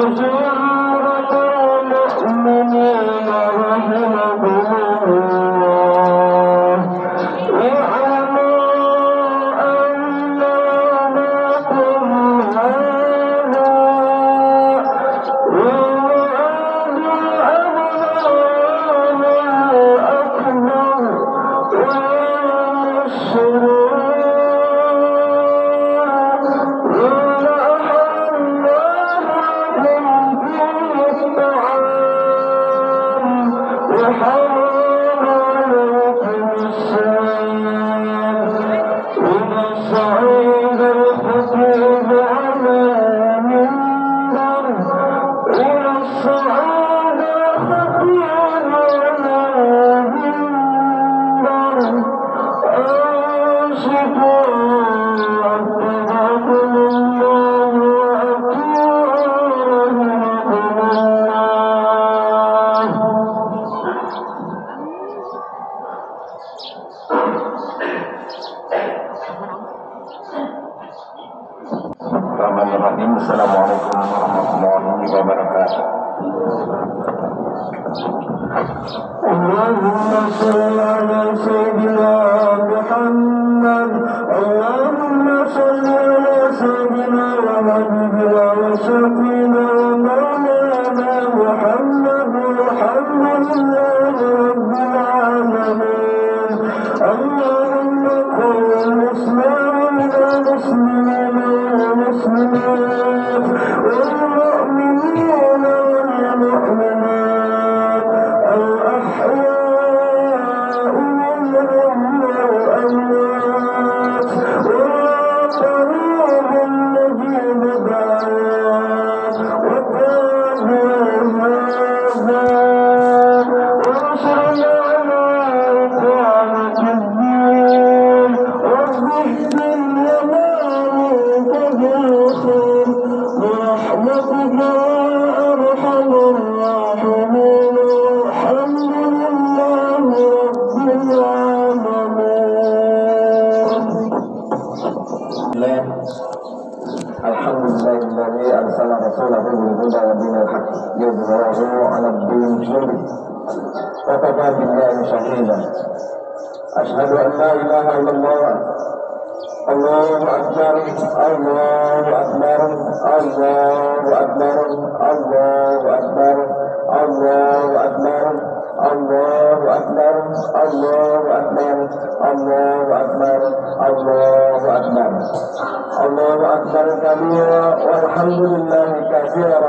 Hallelujah. الله أكبر الله أكبر الله أكبر الله أكبر الله أكبر الله أكبر الله أكبر الله أكبر الله أكبر الله أكبر كبيرا والحمد لله كثيرا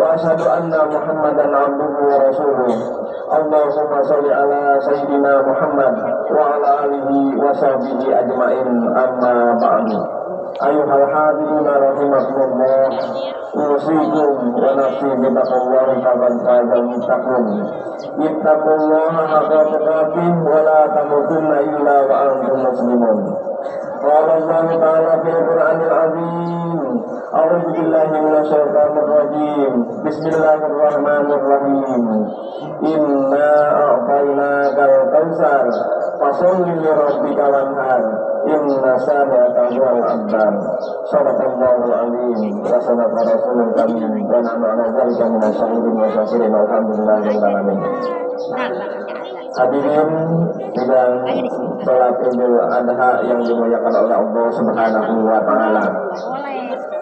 وأشهد أن محمدا عبده ورسوله اللهم صل على سيدنا محمد وعلى آله وصحبه أجمعين أما بعد أيها الحاضرون رحمكم الله أوصيكم ونفسي بتقوى الله فقد فاز المتقون اتقوا الله حق تقاته ولا تموتن إلا وأنتم مسلمون قال الله تعالى في القرآن العظيم أعوذ بالله من الشيطان الرجيم بسم الله الرحمن الرحيم إنا أعطيناك الكوثر فصل لربك وانهار إن شانئك هو الأبتر صدق الله العظيم وصدق رسول الكريم ونحن على ذلك من الشهيدين والشاكرين والحمد لله رب العالمين Hadirin sidang sholat Idul Adha yang dimuliakan oleh Allah Subhanahu wa taala.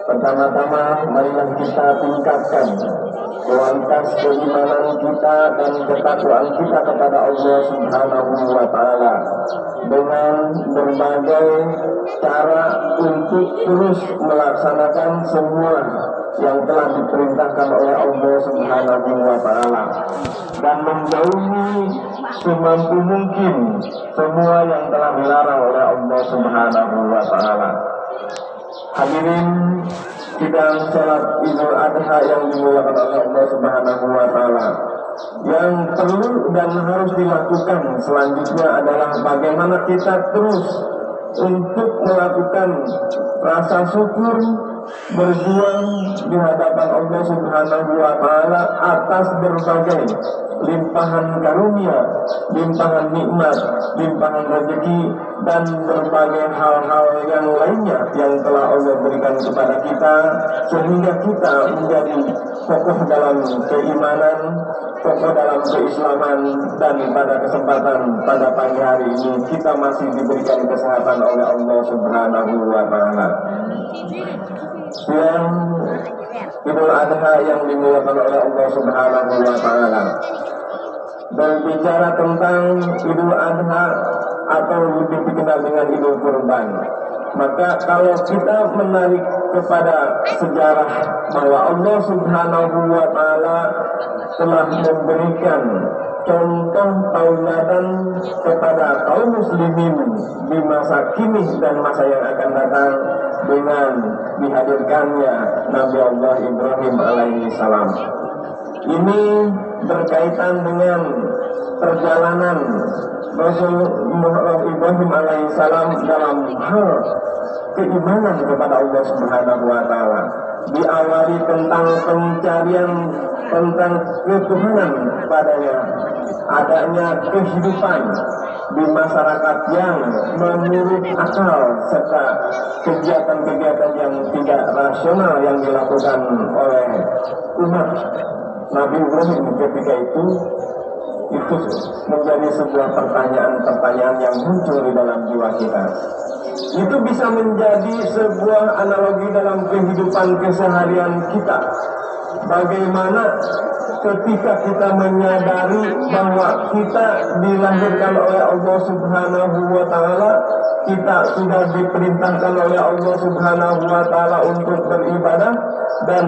Pertama-tama marilah kita tingkatkan kualitas keimanan kita dan ketakwaan kita kepada Allah Subhanahu wa taala dengan berbagai cara untuk terus melaksanakan semua yang telah diperintahkan oleh Allah Subhanahu wa taala dan menjauhi semampu mungkin semua yang telah dilarang oleh Allah Subhanahu wa taala. Hadirin sidang salat Idul Adha yang dimuliakan oleh Allah Subhanahu wa taala. Yang perlu dan harus dilakukan selanjutnya adalah bagaimana kita terus untuk melakukan rasa syukur berjuang di hadapan Allah Subhanahu wa taala atas berbagai limpahan karunia, limpahan nikmat, limpahan rezeki dan berbagai hal-hal yang lainnya yang telah Allah berikan kepada kita sehingga kita menjadi kokoh dalam keimanan, kokoh dalam keislaman dan pada kesempatan pada pagi hari ini kita masih diberikan kesehatan oleh Allah Subhanahu wa taala. Yang Idul Adha yang dimuliakan oleh Allah Subhanahu wa taala. Berbicara tentang Idul Adha atau lebih dikenal dengan Idul Kurban. Maka kalau kita menarik kepada sejarah bahwa Allah Subhanahu wa taala telah memberikan contoh tauladan kepada kaum muslimin di masa kini dan masa yang akan datang dengan dihadirkannya Nabi Allah Ibrahim alaihi salam. Ini berkaitan dengan perjalanan Rasulullah Ibrahim alaihissalam dalam hal keimanan kepada Allah Subhanahu wa taala. Diawali tentang pencarian tentang ketuhanan padanya, adanya kehidupan di masyarakat yang menurut akal serta kegiatan-kegiatan yang tidak rasional yang dilakukan oleh umat Nabi Ibrahim ketika itu itu menjadi sebuah pertanyaan-pertanyaan yang muncul di dalam jiwa kita. Itu bisa menjadi sebuah analogi dalam kehidupan keseharian kita. Bagaimana ketika kita menyadari bahwa kita dilahirkan oleh Allah Subhanahu wa taala, kita sudah diperintahkan oleh Allah Subhanahu wa taala untuk beribadah dan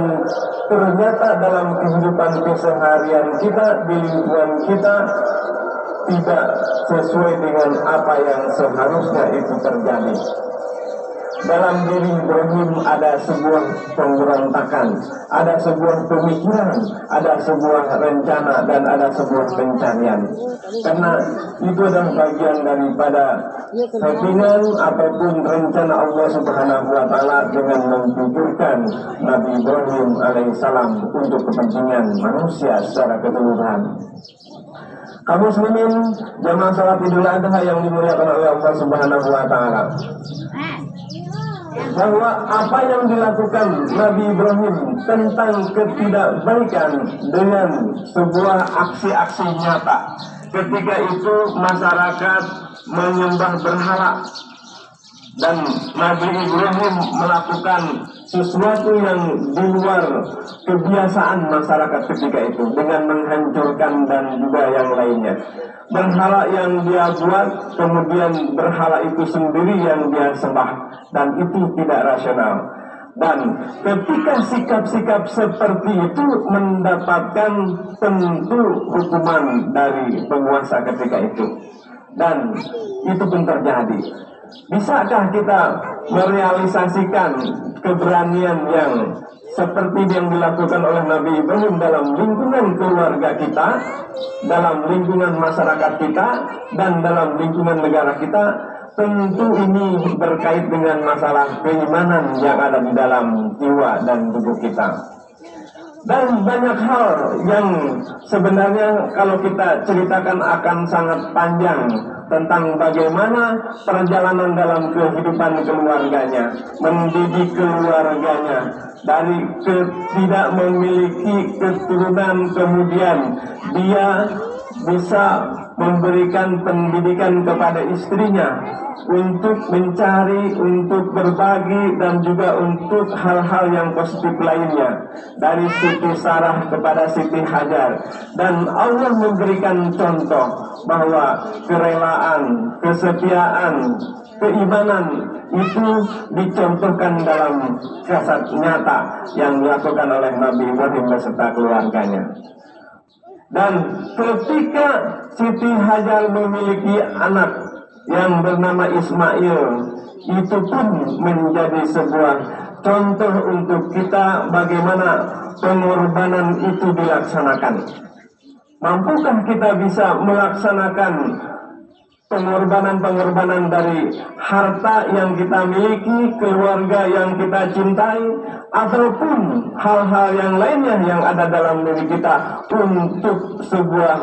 ternyata dalam kehidupan keseharian kita di lingkungan kita tidak sesuai dengan apa yang seharusnya itu terjadi. Dalam diri Ibrahim ada sebuah pemberontakan, ada sebuah pemikiran, ada sebuah rencana, dan ada sebuah pencarian. Karena itu adalah bagian daripada keinginan ataupun rencana Allah Subhanahu wa taala dengan memikirkan Nabi Ibrahim alaihissalam untuk kepentingan manusia secara keseluruhan. Kamu muslimin jamaah salat Idul Adha yang dimuliakan oleh Allah Subhanahu wa taala bahwa apa yang dilakukan Nabi Ibrahim tentang ketidakbaikan dengan sebuah aksi-aksi nyata. Ketika itu masyarakat menyembah berhala dan Nabi Ibrahim melakukan sesuatu yang di luar kebiasaan masyarakat ketika itu dengan menghancurkan dan juga yang lainnya. Berhala yang dia buat, kemudian berhala itu sendiri yang dia sembah dan itu tidak rasional. Dan ketika sikap-sikap seperti itu mendapatkan tentu hukuman dari penguasa ketika itu. Dan itu pun terjadi. Bisakah kita merealisasikan keberanian yang seperti yang dilakukan oleh Nabi Ibrahim dalam lingkungan keluarga kita, dalam lingkungan masyarakat kita, dan dalam lingkungan negara kita, tentu ini berkait dengan masalah keimanan yang ada di dalam jiwa dan tubuh kita. Dan banyak hal yang sebenarnya kalau kita ceritakan akan sangat panjang tentang bagaimana perjalanan dalam kehidupan keluarganya, mendidik keluarganya dari tidak memiliki keturunan kemudian dia bisa memberikan pendidikan kepada istrinya untuk mencari, untuk berbagi dan juga untuk hal-hal yang positif lainnya dari Siti Sarah kepada Siti Hajar dan Allah memberikan contoh bahwa kerelaan, kesetiaan, keimanan itu dicontohkan dalam kasat nyata yang dilakukan oleh Nabi Ibrahim beserta keluarganya. Dan ketika Siti Hajar memiliki anak yang bernama Ismail, itu pun menjadi sebuah contoh untuk kita bagaimana pengorbanan itu dilaksanakan. Mampukah kita bisa melaksanakan pengorbanan-pengorbanan dari harta yang kita miliki, keluarga yang kita cintai, ataupun hal-hal yang lainnya yang ada dalam diri kita untuk sebuah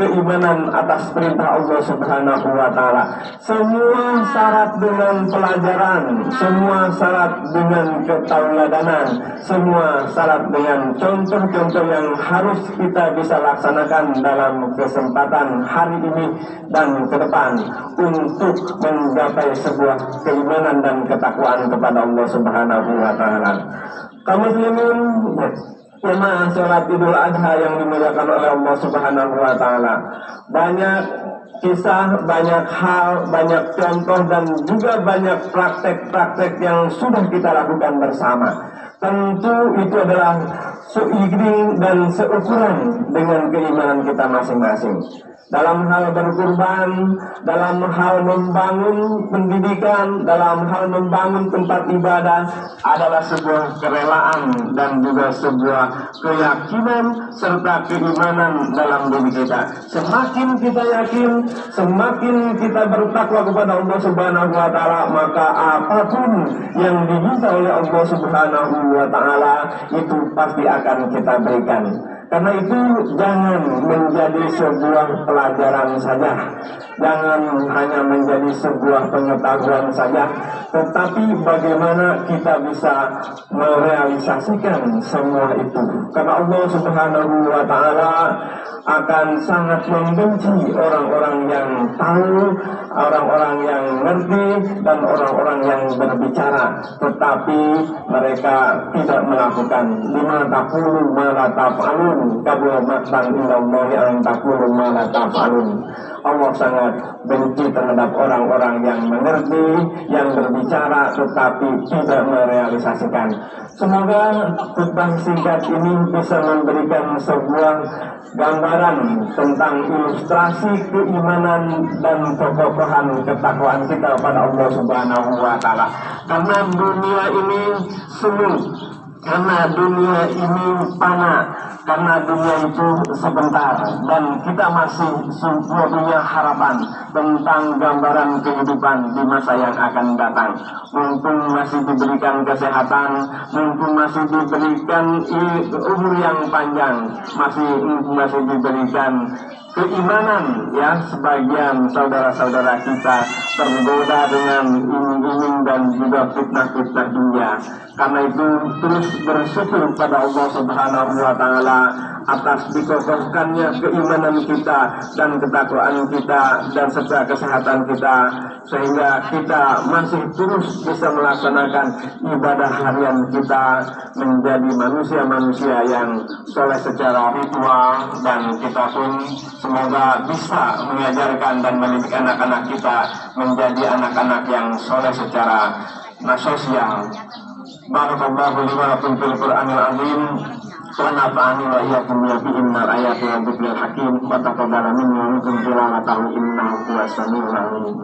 keimanan atas perintah Allah Subhanahu wa taala. Semua syarat dengan pelajaran, semua syarat dengan ketauladanan, semua syarat dengan contoh-contoh yang harus kita bisa laksanakan dalam kesempatan hari ini dan ke depan untuk menggapai sebuah keimanan dan ketakwaan kepada Allah Subhanahu wa taala. Kaum muslimin jemaah sholat Idul Adha yang dimuliakan oleh Allah Subhanahu wa taala. Banyak kisah, banyak hal, banyak contoh dan juga banyak praktek-praktek yang sudah kita lakukan bersama. Tentu itu adalah seiring dan seukuran dengan keimanan kita masing-masing dalam hal berkurban, dalam hal membangun pendidikan, dalam hal membangun tempat ibadah adalah sebuah kerelaan dan juga sebuah keyakinan serta keimanan dalam diri kita. Semakin kita yakin, semakin kita bertakwa kepada Allah Subhanahu wa taala, maka apa pun yang diminta oleh Allah Subhanahu wa taala itu pasti akan kita berikan. Karena itu jangan menjadi sebuah pelajaran saja. Jangan hanya menjadi sebuah pengetahuan saja. Tetapi bagaimana kita bisa merealisasikan semua itu? Karena Allah subhanahu wa ta'ala akan sangat membenci orang-orang yang tahu, orang-orang yang ngerti, dan orang-orang yang berbicara. Tetapi mereka tidak melakukan lima takulu malah taf'alun kabul maktan indallahi an takulu malah taf'alun Allah sangat benci terhadap orang-orang yang mengerti, yang berbicara tetapi tidak merealisasikan. Semoga khutbah singkat ini bisa memberikan sebuah gambaran tentang ilustrasi keimanan dan kekokohan ketakwaan kita kepada Allah Subhanahu wa taala. Karena dunia ini semu, karena dunia ini panah, karena dunia itu sebentar dan kita masih punya harapan tentang gambaran kehidupan di masa yang akan datang. Mumpung masih diberikan kesehatan, mumpung masih diberikan umur yang panjang, masih masih diberikan keimanan ya sebagian saudara-saudara kita tergoda dengan iming-iming dan juga fitnah-fitnah dunia. Karena itu terus bersyukur pada Allah Subhanahu wa taala atas dikokohkannya keimanan kita dan ketakwaan kita dan serta kesehatan kita sehingga kita masih terus bisa melaksanakan ibadah harian kita menjadi manusia-manusia yang soleh secara ritual dan kita pun semoga bisa mengajarkan dan mendidik anak-anak kita menjadi anak-anak yang soleh secara sosial. Barakallahu li wa lakum fil Qur'anil azim. Wa wa iyyakum bi minal ayati wa dzikril hakim. Wa taqabbala minni wa minkum tilawatahu innahu huwas samiul alim.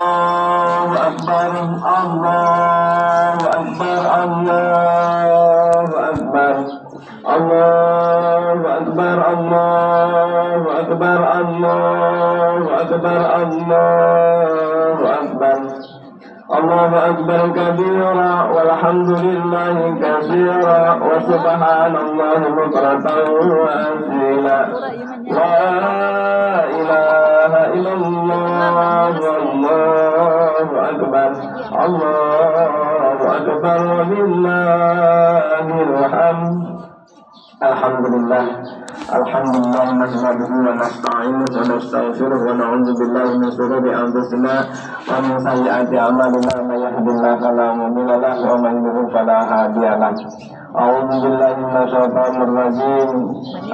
Allahu akbar Allahu akbar Allahu akbar. Allahu akbar Allahu akbar Allahu akbar Allahu akbar الله أكبر كبيرا والحمد لله كثيرا وسبحان الله بكرة وأصيلا. لا إله إلا الله والله أكبر. الله أكبر ولله الحمد. الحمد لله. الحمد لله نحمده ونستعينه ونستغفره ونعوذ بالله من شرور انفسنا ومن سيئات اعمالنا من يهد الله فلا مضل له ومن يضلل فلا هادي له أعوذ بالله من الشيطان الرجيم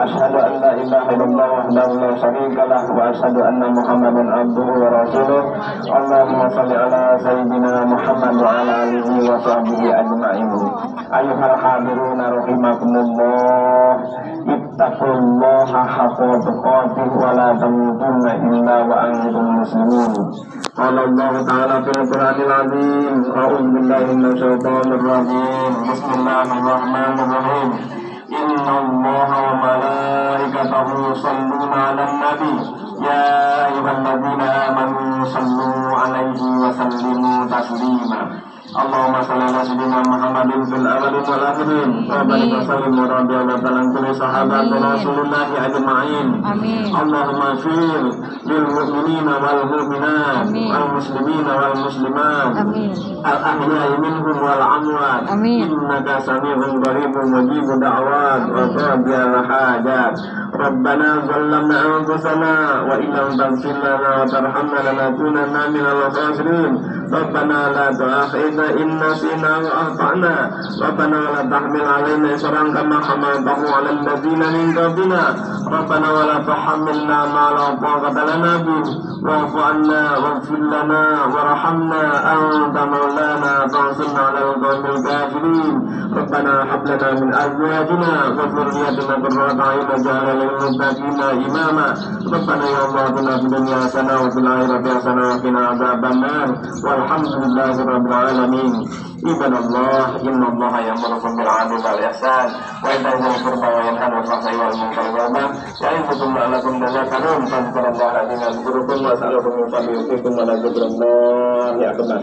أشهد أن لا إله إلا الله وحده لا شريك له وأشهد أن محمدا عبده ورسوله اللهم صل على سيدنا محمد وعلى آله وصحبه أجمعين أيها الحاضرون رحمكم الله اتقوا الله حق تقاته ولا تموتن إلا وأنتم مسلمون قال الله تعالى في القرآن العظيم أعوذ بالله من الشيطان الرجيم بسم الله الرحمن الرحيم إن الله وملائكته يصلون على النبي يا أيها الذين آمنوا صلوا عليه وسلموا تسليما اللهم صل على سيدنا محمد في الأول والآخرين وبارك وسلم ورضي الله تعالى عن كل صحابة رسول الله أجمعين اللهم اغفر للمؤمنين والمؤمنات والمسلمين والمسلمات الأحياء منهم والأموات إنك سميع قريب مجيب دعوات وقاضي الحاجات ربنا ظلمنا أنفسنا وإن لم تغفر لنا وترحمنا لنكونن من الخاسرين. ربنا لا تؤاخذنا إن نسينا وأخطأنا ربنا ولا تحمل علينا إصرا كما حملته على الذين من قبلنا. ربنا ولا تحملنا ما لا طاقة لنا به. واعف عنا واغفر لنا وارحمنا. أنت مولانا. فانصرنا على القوم الكافرين ربنا هب لنا من أزواجنا وذريتنا قرة أعين واجعلنا للمتقين إماما ربنا يا الله اتنا في الدنيا حسنة وفي الآخرة حسنة وقنا عذاب النار والحمد لله رب العالمين Ibadallah, inna Allah yang merukum bil'adu ba'l-ihsan Wa intahu al-furba wa yanhan wa fasai wal munkar wa'aman Ya ibukum ma'alakum dazakarun Tankuran da'alatin al-gurukum wa sa'alakum Ya akbar